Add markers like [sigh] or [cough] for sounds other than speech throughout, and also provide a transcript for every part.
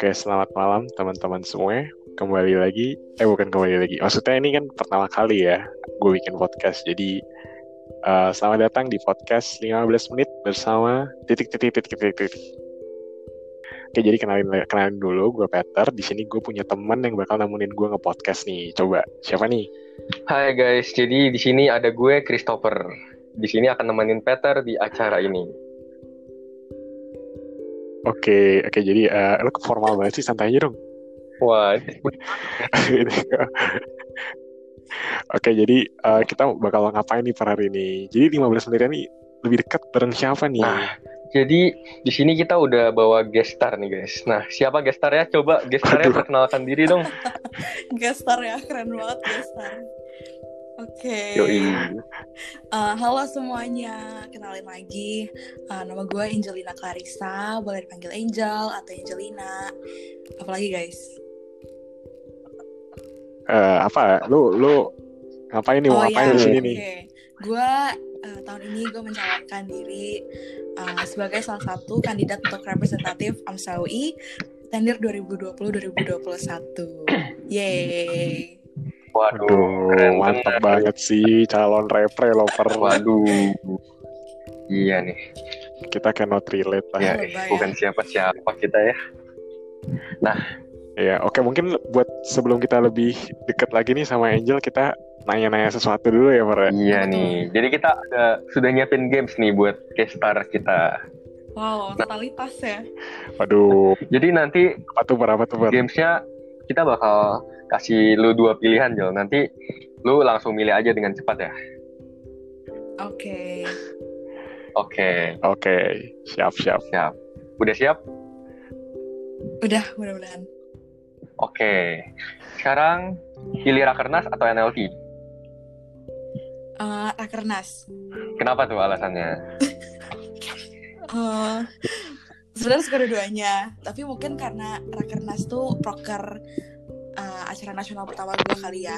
Oke, selamat malam teman-teman semua. Kembali lagi, eh bukan kembali lagi. Maksudnya ini kan pertama kali ya gue bikin podcast. Jadi uh, selamat datang di podcast 15 menit bersama titik titik titik titik titik. Oke, jadi kenalin kenalin dulu gue Peter. Di sini gue punya teman yang bakal nemenin gue nge-podcast nih. Coba siapa nih? Hai guys, jadi di sini ada gue Christopher. Di sini akan nemenin Peter di acara ini. Oke, oke jadi uh, lo formal banget sih, santai aja dong. Wah. [laughs] oke, jadi uh, kita bakal ngapain nih per hari ini? Jadi 15 menit ini lebih dekat bareng siapa nih? Nah, jadi di sini kita udah bawa gestar nih guys. Nah, siapa gestar ya? Coba gestarnya perkenalkan diri dong. [laughs] gestar ya, keren banget gestar. Oke. Okay. [laughs] Uh, halo semuanya, kenalin lagi. Uh, nama gue Angelina Clarissa, boleh dipanggil Angel atau Angelina. Apalagi guys? Uh, apa? Lu lu ngapain nih? Oh, ngapain iya, di sini okay. nih? Gue uh, tahun ini gue mencalonkan diri uh, sebagai salah satu kandidat untuk representatif AMSA UI tendir 2020-2021. Yeay. Waduh, Aduh, mantap bener. banget sih calon rapper lover. Waduh. Iya nih. Kita cannot relate lah. Ya, Lebay, bukan siapa-siapa kita ya. Ya, oke mungkin buat sebelum kita lebih deket lagi nih sama Angel, kita nanya-nanya sesuatu dulu ya, Mer. Iya nih. Jadi kita ada, sudah nyiapin games nih buat gestar kita. Wow, totalitas ya. Waduh, Jadi nanti apa tuh, Mer? Apa tuh, gamesnya kita bakal kasih lu dua pilihan Jol. Nanti lu langsung milih aja dengan cepat ya. Oke. Oke, Oke, siap-siap. siap. Udah siap? Udah, mudah-mudahan. Oke. Sekarang pilih Rakernas atau NLT? Uh, Rakernas. Kenapa tuh alasannya? Uh, [laughs] sebenarnya suka dua-duanya tapi mungkin karena rakernas tuh proker uh, acara nasional pertama gue kali ya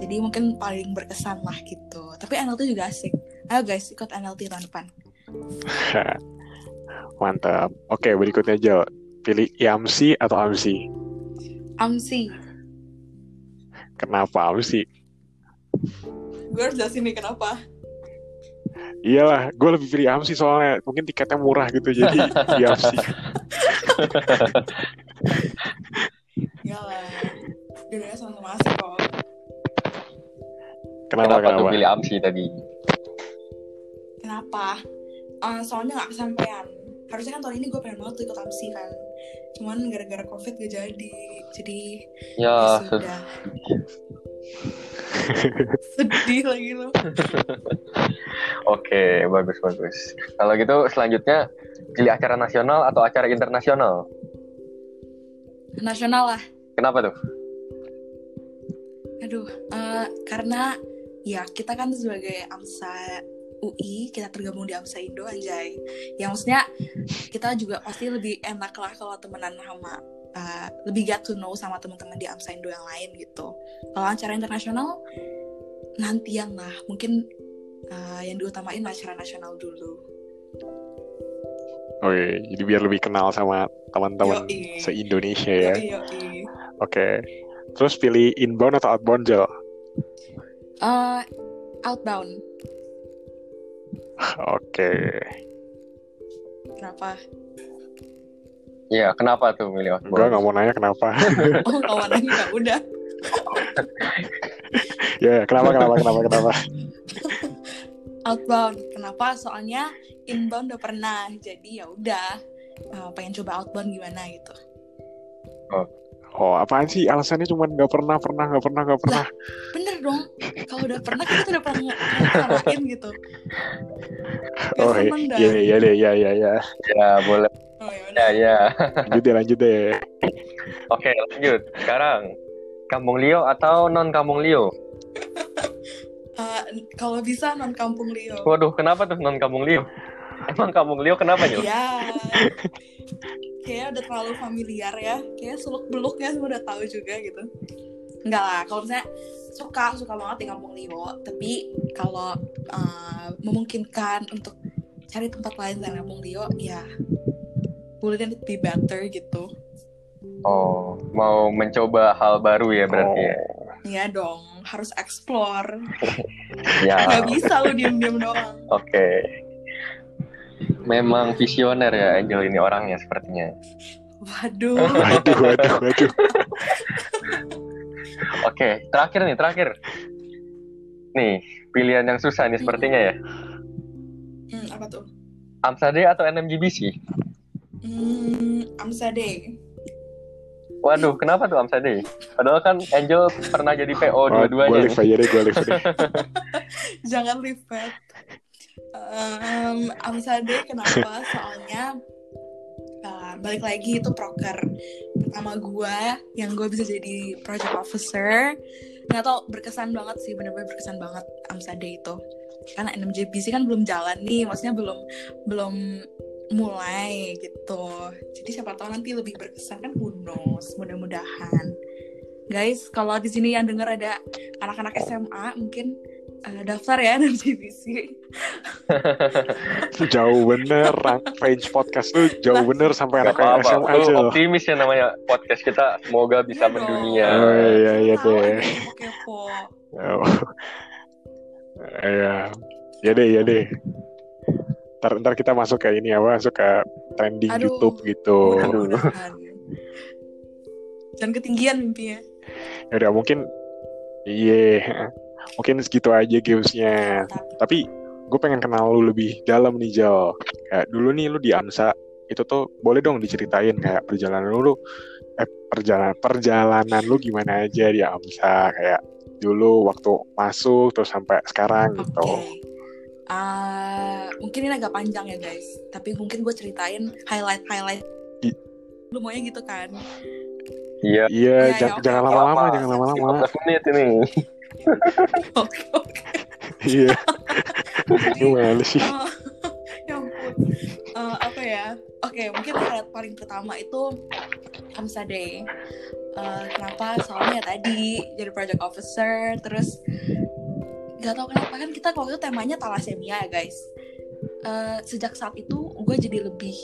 jadi mungkin paling berkesan lah gitu tapi NLT juga asik ayo guys ikut NLT tahun depan [laughs] Mantap. Oke, berikutnya Jel. Pilih IAMSI atau AMSI? AMSI Kenapa AMSI? gue harus jelasin nih kenapa Iyalah, gue lebih pilih AMSI soalnya mungkin tiketnya murah gitu, jadi [laughs] ya lah [laughs] dua sama-sama asik kok Kenapa, Kenapa, tuh kenapa? pilih AMSI tadi? kenapa Uh, soalnya nggak kesampaian harusnya kan tahun ini gue pengen banget tuh ikut AMSI kan cuman gara-gara covid gak jadi jadi Ya, ya sudah [laughs] sedih lagi lo oke, bagus bagus. Kalau gitu selanjutnya pilih acara nasional atau acara internasional? nasional lah Kenapa tuh? Aduh eh, karena ya kita kan sebagai AMSA UI kita tergabung di AMSA Indo anjay ya maksudnya kita juga pasti lebih enak lah kalau temenan sama eh, lebih get to know sama teman-teman di AMSA Indo yang lain gitu kalau acara internasional nantian lah mungkin eh, yang diutamain acara nasional dulu Oke, jadi biar lebih kenal sama teman-teman Yoi. se-Indonesia ya. Yoi. Oke. Terus pilih inbound atau outbound, Jel? Eh, outbound [laughs] Oke. kenapa Iya, kenapa tuh milih outbound? Gue nggak mau nanya kenapa. [laughs] oh kawan nggak udah [laughs] ya, kenapa, kenapa, kenapa, kenapa? outbound. Kenapa? Soalnya inbound udah pernah. Jadi ya udah uh, pengen coba outbound gimana gitu. Oh, apaan sih? Alasannya cuma nggak pernah, pernah, nggak pernah, nggak pernah. Bener dong. Kalau udah pernah kita udah pernah ngelakuin gitu. Gak Oh, iya, iya deh, iya, iya, iya. Ya, boleh. Oh, ya Ya. Lanjut deh, lanjut deh. Oke, lanjut. Sekarang Kampung Lio atau non Kampung Lio? Uh, kalau bisa non kampung Leo. Waduh, kenapa tuh non Kampung Lio? Emang Kampung Lio kenapa Nyul? Iya. Kayaknya udah terlalu familiar ya. Kayaknya seluk beluknya semua udah tahu juga gitu. Enggak lah, kalau misalnya suka suka banget di kampung Leo, tapi kalau uh, memungkinkan untuk cari tempat lain selain kampung Leo, ya boleh dan be better gitu. Oh, mau mencoba hal baru ya berarti ya? Oh. Iya dong, harus explore. [laughs] Ya, Gak bisa lu diem-diem doang. oke. Memang visioner ya Angel ini orangnya sepertinya. Waduh. [laughs] Waduh, waduh, waduh. Oke, terakhir nih, terakhir. Nih, pilihan yang susah nih sepertinya ya. Hmm, apa tuh? Amsade atau NMGBC? Hmm, Amsade. Waduh, kenapa tuh Amsade? Padahal kan Angel pernah jadi PO Oh, gue dua-duanya. live aja deh, [laughs] gue live deh. Jangan lipat. Um, Amsade kenapa? Soalnya uh, balik lagi itu proker pertama gue yang gue bisa jadi project officer. Nggak tau berkesan banget sih, bener-bener berkesan banget Amsade itu. Karena NMJBC kan belum jalan nih, maksudnya belum belum mulai gitu. Jadi siapa tahu nanti lebih berkesan kan knows, mudah-mudahan. Guys, kalau di sini yang denger ada anak-anak SMA mungkin uh, daftar ya [laughs] NMJBC. [laughs] Jauh bener, rank range podcast lu jauh bener sampai anak apa-apa, SMA lu aja loh. optimis ya namanya podcast kita. Semoga bisa Iya mendunia. Oh iya iya Tahu deh. aja kepo-kepo. Oh. Iya. Ya deh, ya deh. Ntar, ntar kita masuk ke ini apa, masuk ke trending Aduh. YouTube gitu. [laughs] Jangan ketinggian mimpinya. Ya udah mungkin iya. Mungkin segitu aja gamesnya. Tapi gue pengen kenal lu lebih dalam nih Jal. Kayak dulu nih lu di AMSA itu tuh boleh dong diceritain kayak perjalanan lu, lu eh perjalanan perjalanan lu gimana aja di AMSA kayak dulu waktu masuk terus sampai sekarang Oke. gitu. Ah, mungkin ini agak panjang ya guys. Tapi mungkin gue ceritain highlight-highlight. I- Lu maunya gitu kan? Iya. Iya, Iya, jangan, iya, jangan oke, lama-lama, oke. jangan lama-lama. 15 menit ini. Iya, gimana sih? [laughs] Ya ampun. Eh, apa ya? Oke, mungkin highlight paling pertama itu Hamsa Day. Eh, kenapa? Soalnya ya tadi jadi project officer, terus gak tau kenapa kan kita waktu itu temanya thalassemia ya guys. Eh, sejak saat itu gue jadi lebih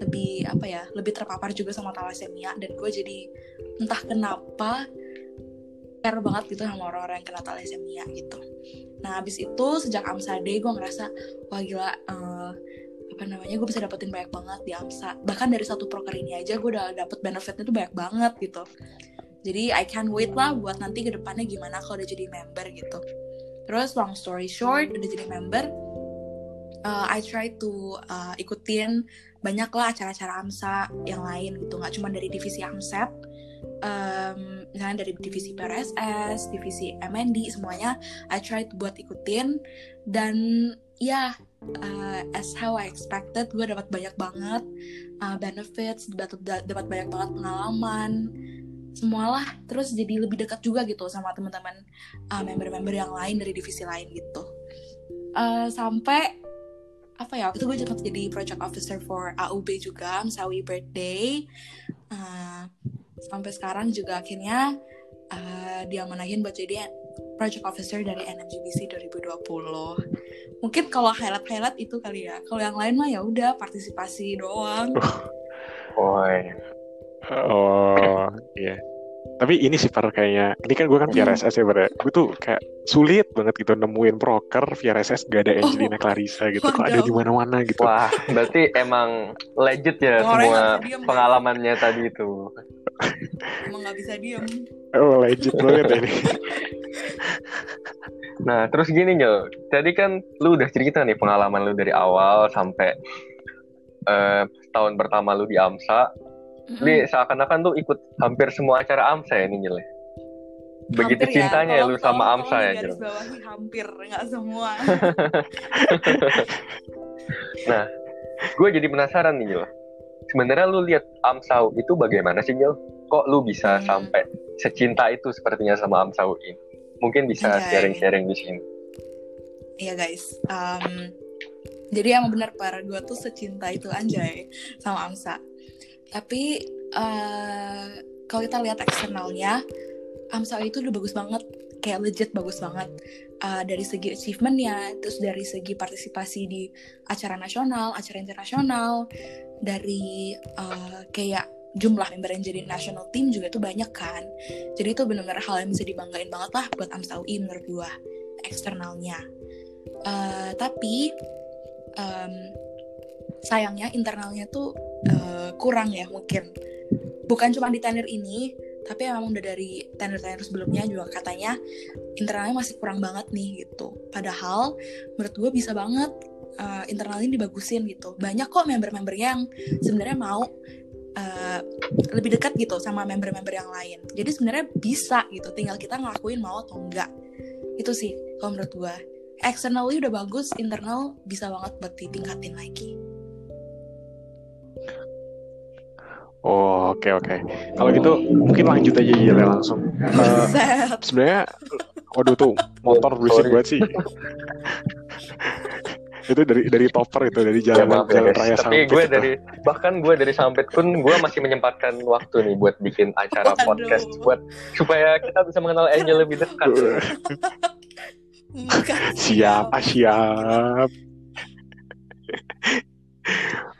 lebih apa ya lebih terpapar juga sama thalassemia dan gue jadi entah kenapa care banget gitu sama orang-orang yang kena thalassemia gitu. Nah habis itu sejak AMSA Day gue ngerasa wah gila eh, apa namanya gue bisa dapetin banyak banget di AMSA. Bahkan dari satu proker ini aja gue udah dapet benefitnya tuh banyak banget gitu. Jadi I can't wait lah buat nanti ke depannya gimana kalau udah jadi member gitu. Terus long story short udah jadi member, uh, I try to uh, ikutin banyak lah acara-acara AMSA yang lain gitu nggak cuma dari divisi AMSET um, misalnya dari divisi PRSS, divisi MND semuanya I try to buat ikutin. Dan ya uh, as how I expected gue dapat banyak banget uh, benefits dapat banyak banget pengalaman semualah. Terus jadi lebih dekat juga gitu sama teman-teman uh, member-member yang lain dari divisi lain gitu. Uh, sampai apa ya waktu itu gue sempat jadi project officer for AUB juga Msawi birthday. Uh, sampai sekarang juga akhirnya uh, diamanahin buat jadi project officer dari NMGBC 2020 mungkin kalau highlight highlight itu kali ya kalau yang lain mah ya udah partisipasi doang [laughs] Woi. Oh, iya. Tapi ini sih par kayaknya, ini kan gue kan Hmm. VRSS ya bar ya. Gue tuh kayak sulit banget gitu nemuin proker VRSS gak ada Angelina Oh. Clarissa gitu. Kok ada di mana-mana gitu. Wah, berarti emang legit ya Orang semua diem, pengalamannya tadi itu. [laughs] emang nggak bisa diem Oh, legit banget ini. [laughs] Nah, terus gini Jel, tadi kan lu udah cerita nih pengalaman lu dari awal sampai eh, tahun pertama lu di AMSA. Jadi seakan-akan tuh ikut hampir semua acara AMSA ya nih Jel. ya? Begitu Hampir ya, cintanya ya, lu sama tolong- AMSA tolong ya Jel. bawahi hampir nggak semua [laughs] Gue jadi penasaran nih Jel. Sebenarnya lu lihat AMSA itu bagaimana sih Jel? Kok lu bisa Hmm. sampai secinta itu sepertinya sama AMSA ini? Mungkin bisa Anjay. sharing-sharing di sini. Iya guys, um, jadi emang benar par gue tuh secinta itu anjay sama Amsa. Tapi eh, kalau kita lihat eksternalnya, Amsa itu udah bagus banget, kayak legit bagus banget. Eh, dari segi achievementnya, terus dari segi partisipasi di acara nasional, acara internasional, dari eh, kayak jumlah member yang jadi national team juga itu banyak kan. Jadi itu benar-benar hal yang bisa dibanggain banget lah buat AMSA UI menurut gue eksternalnya. Uh, tapi um, sayangnya internalnya tuh uh, kurang ya mungkin. Bukan cuma di tenor ini tapi emang udah dari tenor-tenor sebelumnya juga katanya internalnya masih kurang banget nih gitu. Padahal menurut gue bisa banget uh, internalnya dibagusin gitu. Banyak kok member-member yang sebenarnya mau uh, lebih dekat gitu sama member-member yang lain. Jadi sebenarnya bisa gitu tinggal kita ngelakuin mau atau enggak. Itu sih kalau menurut gue externally udah bagus internal bisa banget buat ditingkatin lagi Oh oke okay, oke. Okay. Kalau gitu mungkin lanjut aja ya langsung. Uh, Sebenarnya, waduh tuh motor berisik banget sih. [laughs] itu dari dari topper itu dari jalan ya, maaf, jalan ya, raya Tapi gue itu. dari bahkan gue dari Sampit pun gue masih menyempatkan waktu nih buat bikin acara Waduh. podcast buat supaya kita bisa mengenal Angel lebih dekat. siap, siap. [laughs]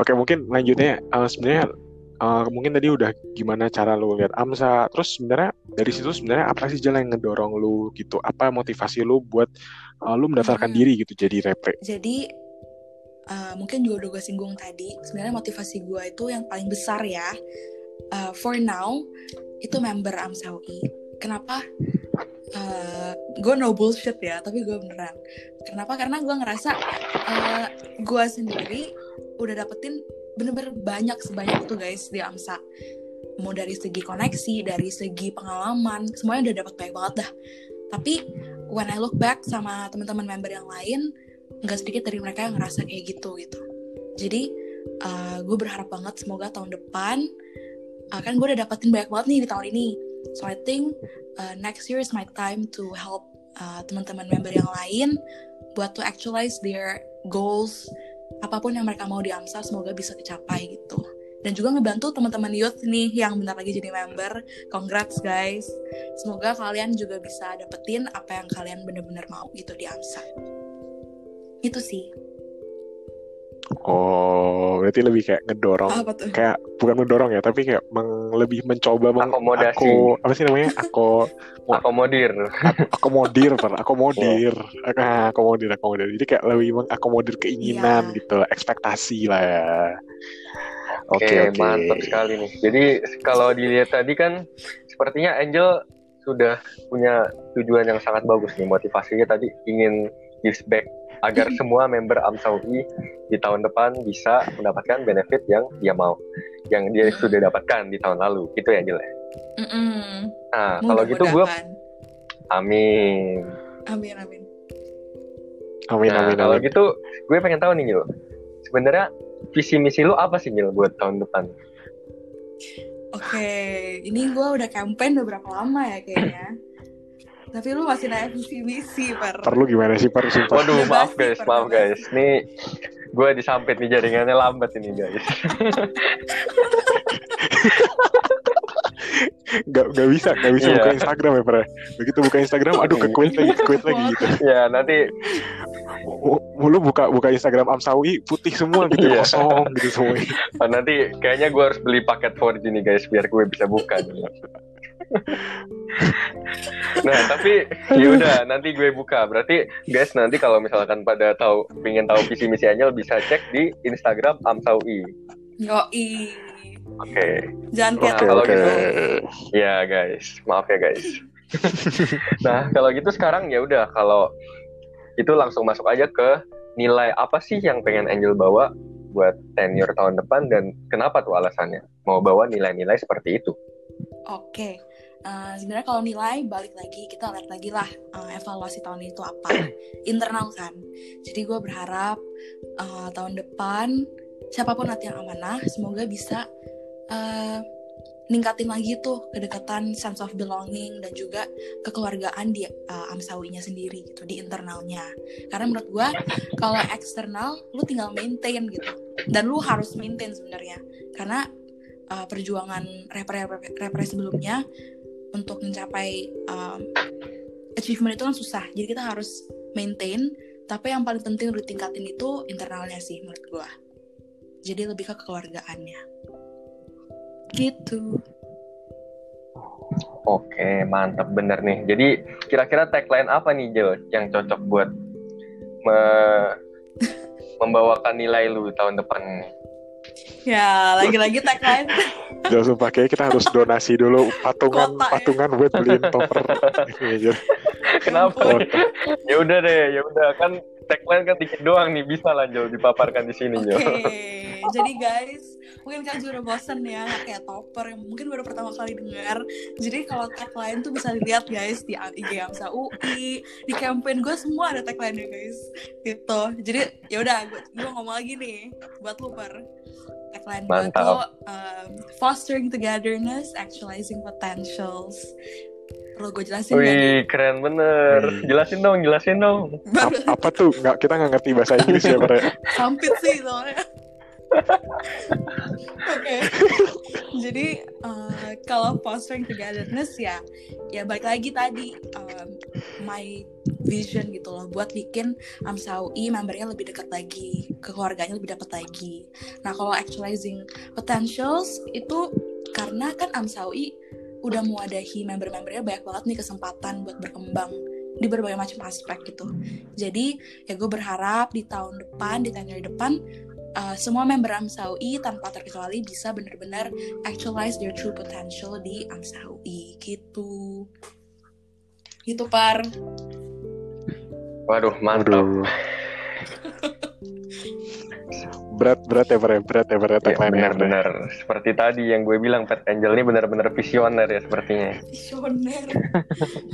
Oke mungkin lanjutnya uh, sebenarnya uh, mungkin tadi udah gimana cara lu lihat AMSA terus sebenarnya dari situ sebenarnya apa sih jalan yang ngedorong lu gitu? Apa motivasi lu buat uh, lu mendaftarkan hmm. diri gitu jadi repre jadi uh, mungkin juga udah gue singgung tadi sebenarnya motivasi gue itu yang paling besar ya. Uh, for now itu member AMSA UI kenapa? Uh, gue no bullshit ya tapi gue beneran. Kenapa? Karena gue ngerasa uh, gue sendiri udah dapetin bener-bener banyak sebanyak itu guys di AMSA. Mau dari segi koneksi dari segi pengalaman semuanya udah dapat banyak banget dah. Tapi when I look back sama teman-teman member yang lain nggak sedikit dari mereka yang ngerasa kayak gitu gitu. Jadi uh, eh, gue berharap banget semoga tahun depan uh, kan gue udah dapetin banyak banget nih di tahun ini. So I think uh, next year is my time to help uh, teman-teman member yang lain buat to actualize their goals apa pun yang mereka mau di AMSA semoga bisa kecapai gitu. Dan juga ngebantu teman-teman youth nih yang bentar lagi jadi member. Congrats guys. Semoga kalian juga bisa dapetin apa yang kalian bener-bener mau gitu di AMSA. Itu sih Oh, berarti lebih kayak ngedorong. Apa tuh? Kayak bukan ngedorong ya, tapi kayak meng, lebih mencoba mengakomodasi. Aku, apa sih namanya? Aku [laughs] akomodir. akomodir, per, akomodir. Yeah. akomodir, akomodir. Jadi kayak lebih mengakomodir keinginan yeah. gitu, ekspektasi lah ya. Oke, okay, okay. mantap sekali nih. Jadi kalau dilihat tadi kan sepertinya Angel sudah punya tujuan yang sangat bagus nih. Motivasinya tadi ingin give back agar [laughs] semua member AMSA UI di tahun depan bisa mendapatkan benefit yang dia mau, yang dia sudah dapatkan di tahun lalu. Itu ya, Jel. Mm -mm. Nah, kalau gitu gue, amin. Amin, amin. Amin, nah, amin, Kalau gitu, gue pengen tahu nih, Jil. Sebenarnya visi misi lu apa sih, Jil, buat tahun depan? Oke, ini gue udah campaign beberapa lama ya kayaknya. Tapi lu masih naik visi misi, Per. Perlu gimana sih, Per? Sumpah. Waduh, maaf guys, maaf guys. Nih, gue disampit nih jaringannya lambat ini, guys. [laughs] gak, gak bisa, gak bisa yeah. buka Instagram ya, Per. Begitu buka Instagram, aduh ke quit lagi, quit lagi gitu. Ya, nanti mulu buka buka Instagram Amsawi putih semua gitu yeah. kosong gitu semua. Oh, nanti kayaknya gue harus beli paket 4G nih guys biar gue bisa buka nah tapi ya udah nanti gue buka berarti guys nanti kalau misalkan pada tahu pengen tahu visi misi Angel bisa cek di Instagram Amsaui Yoi Oke. Okay. Jangan nah, kalau okay. gitu. Ya guys, maaf ya guys. [laughs] nah kalau gitu sekarang ya udah kalau itu langsung masuk aja ke nilai apa sih yang pengen Angel bawa buat tenure tahun depan dan kenapa tuh alasannya mau bawa nilai-nilai seperti itu? Oke, uh, sebenarnya kalau nilai balik lagi kita lihat lagi lah uh, evaluasi tahun itu apa. [clears throat] Internal kan. Jadi gue berharap uh, tahun depan siapa pun nanti yang amanah semoga bisa uh, ningkatin lagi tuh kedekatan sense of belonging dan juga kekeluargaan di uh, amsawinya sendiri gitu di internalnya. Karena menurut gue kalau eksternal lu tinggal maintain gitu. Dan lu harus maintain sebenarnya. Karena uh, perjuangan rapper-rapper sebelumnya untuk mencapai um, achievement itu kan susah. Jadi kita harus maintain. Tapi yang paling penting untuk tingkatin itu internalnya sih menurut gue jadi lebih ke kekeluargaannya. Gitu. Oke, mantap. Bener nih. Jadi kira-kira tagline apa nih Jo yang cocok buat me [laughs] membawakan nilai lu tahun depan? Ya, lagi-lagi tagline. [laughs] Jangan sumpah kayak kita harus donasi dulu patungan Kota, ya. patungan buat beliin topper. [laughs] Iya, Kenapa? Oh. nih? ya udah deh, ya udah kan tagline kan dikit doang nih bisa lah Jo dipaparkan di sini Oke, Jo. [laughs] jadi guys, mungkin kan juga udah bosen ya, kayak topper yang mungkin baru pertama kali dengar. Jadi kalau tagline tuh bisa dilihat guys di IG Amsa UI, di campaign gue semua ada tagline guys, gitu. Jadi ya udah, gue gue ngomong lagi nih buat lu per tagline gue tuh um, fostering togetherness, actualizing potentials. Perlu gue jelasin? Wih, keren bener. Wih. Jelasin dong, jelasin dong. Ap- apa tuh? Nggak kita nggak ngerti bahasa Inggris ya, Bre. Sampit sih soalnya. Oke. Jadi eh, kalau fostering togetherness ya, ya balik lagi tadi um, my vision gitu loh buat bikin AMSA UI membernya lebih dekat lagi, ke keluarganya lebih dapat lagi. Nah kalau actualizing potentials itu karena kan AMSA UI udah mewadahi member-membernya banyak banget nih kesempatan buat berkembang di berbagai macam aspek gitu. Jadi ya gue berharap di tahun depan, di tenure depan uh, semua member AMSA UI tanpa terkecuali bisa benar-benar actualize their true potential di AMSA UI gitu. Gitu par. Waduh, mantap. [laughs] Berat berat ya Bre. berat ya berat Ya, benar-benar seperti tadi yang gue bilang Pet Angel ini benar-benar visioner ya sepertinya. Visioner. [laughs]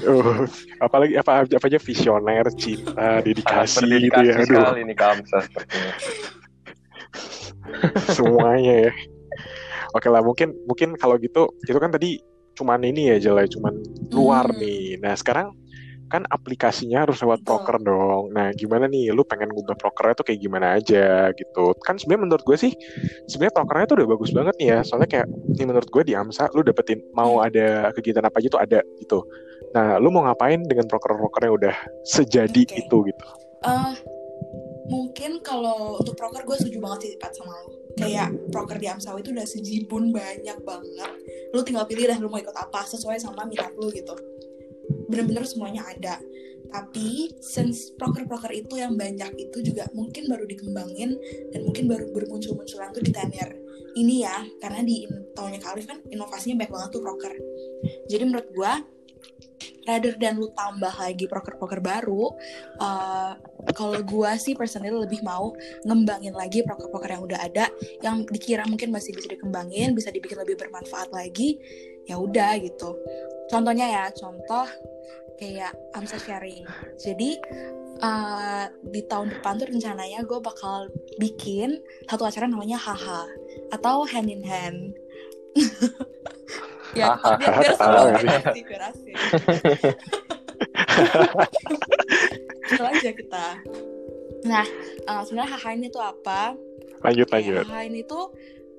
Uh, apalagi apa apa aja visioner, cinta, Sangat dedikasi gitu berdedikasi ya. Aduh, sekali nih Kamsa sepertinya. [laughs] semuanya ya. Oke lah, mungkin mungkin kalau gitu itu kan tadi cuman ini ya jelek cuman luar Hmm. nih. Nah, sekarang kan aplikasinya harus lewat Betul. proker dong. Nah, gimana nih lu pengen ngubah prokernya tuh kayak gimana aja gitu. Kan sebenarnya menurut gue sih sebenarnya prokernya tuh udah bagus banget nih ya. Soalnya kayak ini menurut gue di AMSA lu dapetin mau ada kegiatan apa aja tuh ada gitu. Nah, lu mau ngapain dengan proker-proker yang udah sejadi Oke. itu gitu. Eh, mungkin kalau untuk proker gue setuju banget sih Pat sama lo. Kayak proker di AMSA itu udah sejibun banyak banget. Lu tinggal pilih dah lu mau ikut apa sesuai sama minat lu gitu. Bener-bener semuanya ada. Tapi since proker-proker itu yang banyak itu juga mungkin baru dikembangin dan mungkin baru bermuncul-munculan tuh di tenure ini ya. Karena di tahunnya Kalif kan inovasinya banyak banget tuh proker. Jadi menurut gue rather dan lu tambah lagi proker-proker baru, eh, kalau gua sih personally lebih mau ngembangin lagi proker-proker yang udah ada yang dikira mungkin masih bisa dikembangin bisa dibikin lebih bermanfaat lagi ya udah gitu contohnya ya contoh kayak AMSA sharing jadi eh, di tahun depan tuh rencananya gue bakal bikin satu acara namanya haha atau hand in hand [laughs] ya Haha. biar biar seru biar asik [laughs] Chill aja kita nah eh, sebenarnya haha ini tuh apa Lanjut Kayak lanjut. HH ini tuh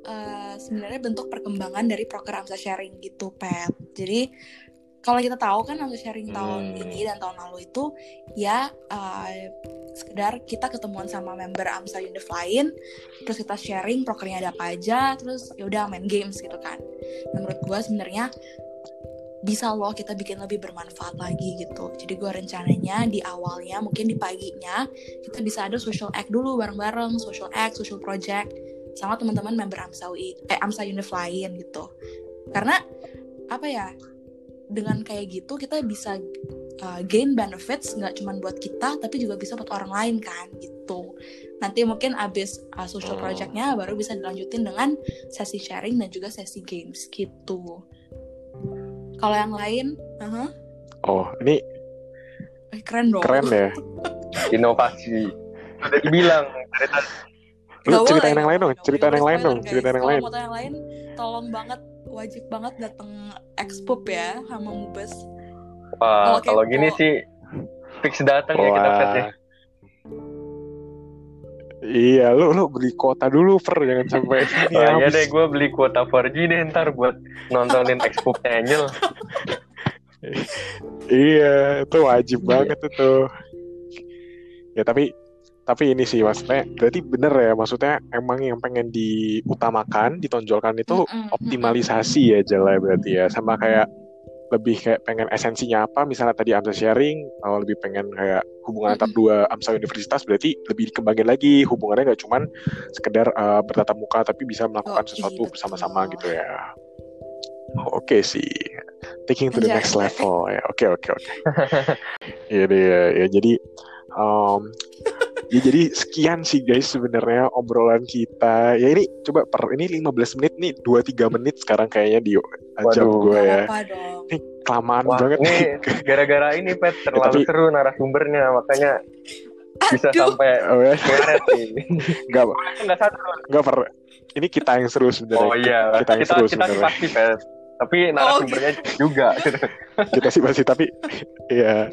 eh, sebenarnya bentuk perkembangan dari program Amsa Sharing gitu, Pet. Jadi kalau kita tahu kan Amsa Sharing tahun Hmm. ini dan tahun lalu itu ya eh, sekedar kita ketemuan sama member Amsa Univ lain, terus kita sharing prokernya ada apa aja, terus ya udah main games gitu kan. Nah, menurut gue sebenarnya bisa loh kita bikin lebih bermanfaat lagi gitu. Jadi gue rencananya di awalnya mungkin di paginya kita bisa ada social act dulu bareng-bareng, social act, social project sama teman-teman member AMSA UI, eh AMSA Univ lain gitu. Karena apa ya? Dengan kayak gitu kita bisa uh, gain benefits nggak cuma buat kita tapi juga bisa buat orang lain kan gitu. Nanti mungkin abis uh, social projectnya baru bisa dilanjutin dengan sesi sharing dan juga sesi games gitu. Kalau yang lain, uh Oh, ini keren dong. keren ya. [laughs] Inovasi. Udah dibilang dari tadi. Lu ceritain yang lain dong, ceritain boleh yang lain dong, guys. ceritain yang Kalau lain. mau tahu yang lain, tolong banget, wajib banget datang expop ya sama Mubes. Wah, Kalau gini sih fix datang ya kita Pet ya. Iya, lu lu beli kuota dulu per jangan sampai ini [laughs] Wah, iya deh, gue beli kuota 4G deh ntar buat nontonin Expo Angel. [laughs] Iya, itu wajib Iya. banget itu. Ya tapi tapi ini sih maksudnya berarti bener ya maksudnya emang yang pengen diutamakan ditonjolkan itu mm-mm. optimalisasi ya Jala berarti ya. Sama kayak lebih kayak pengen esensinya apa misalnya tadi Amsa sharing kalau lebih pengen kayak hubungan antar dua Amsa universitas berarti lebih dikembangin lagi hubungannya nggak cuman sekedar eh, bertatap muka tapi bisa melakukan Oh, sesuatu iya, bersama-sama betul. gitu ya. Oh, oke sih. Taking to the Anjay. next level ya. Oke oke oke. Iya ya, ya jadi um, ya jadi sekian sih guys sebenarnya obrolan kita ya ini coba per ini 15 menit nih 2-3 menit sekarang kayaknya di jam Waduh. gue ya ini kelamaan Wah, banget ini nih gara-gara ini Pet terlalu tapi- seru narasumbernya makanya bisa Aduh. sampai oh, ya. ngaret nih. nggak nggak sadar. nggak per ini kita yang seru sebenarnya Oh iya, kita yang kita seru kita sebenarnya pasti Pet. Tapi narasumbernya juga. gitu. kita sih pasti tapi ya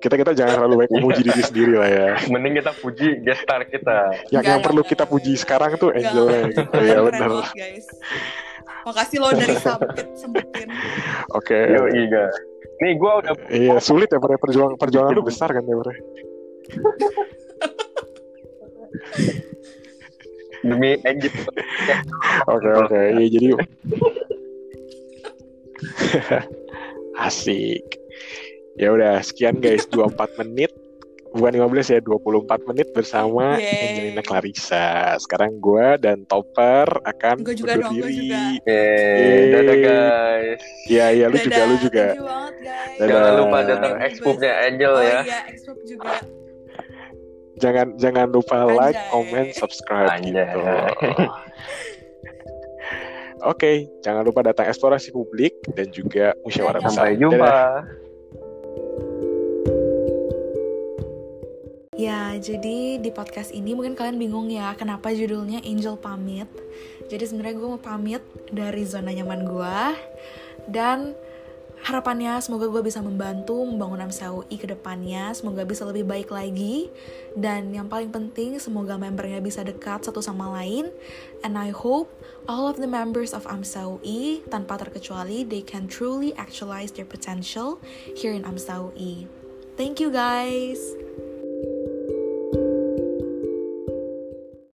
kita kita jangan terlalu baik memuji diri sendiri lah ya [laughs] Mending kita puji guest star kita. yang, Nggak, yang nggak, perlu nggak, kita puji sekarang tuh Angelnya gitu ya Keren benar guys. Makasih lo dari [laughs] sempit sempetin. oke Yo iya. Nih gue udah iya sulit ya Bre. perjuangan perjuangan lu besar kan ya Bre? [laughs] demi Anjit. Oke oke, ya jadi asik. Ya udah sekian guys 24 menit bukan 15 ya 24 menit bersama Yeay. Angelina Clarissa. Sekarang gue dan Topper akan Gue juga dong, gue diri. juga. Eh, dadah guys. Iya iya lu juga lu Dadah, juga. Thank you banget, guys. Dadah. Jangan lupa datang expo-nya Angel Oh ya. iya, juga. Jangan jangan lupa like, Anjay. comment, subscribe Anjay. gitu. Oke, jangan lupa datang eksplorasi publik dan juga musyawarah besar. Sampai jumpa. Dadah. Ya, jadi di podcast ini mungkin kalian bingung ya kenapa judulnya Angel Pamit. Jadi sebenarnya gue mau pamit dari zona nyaman gue dan harapannya semoga gue bisa membantu membangun AMSA UI ke depannya, semoga bisa lebih baik lagi. Dan yang paling penting semoga membernya bisa dekat satu sama lain. And I hope all of the members of AMSA UI tanpa terkecuali they can truly actualize their potential here in AMSA UI. Thank you guys.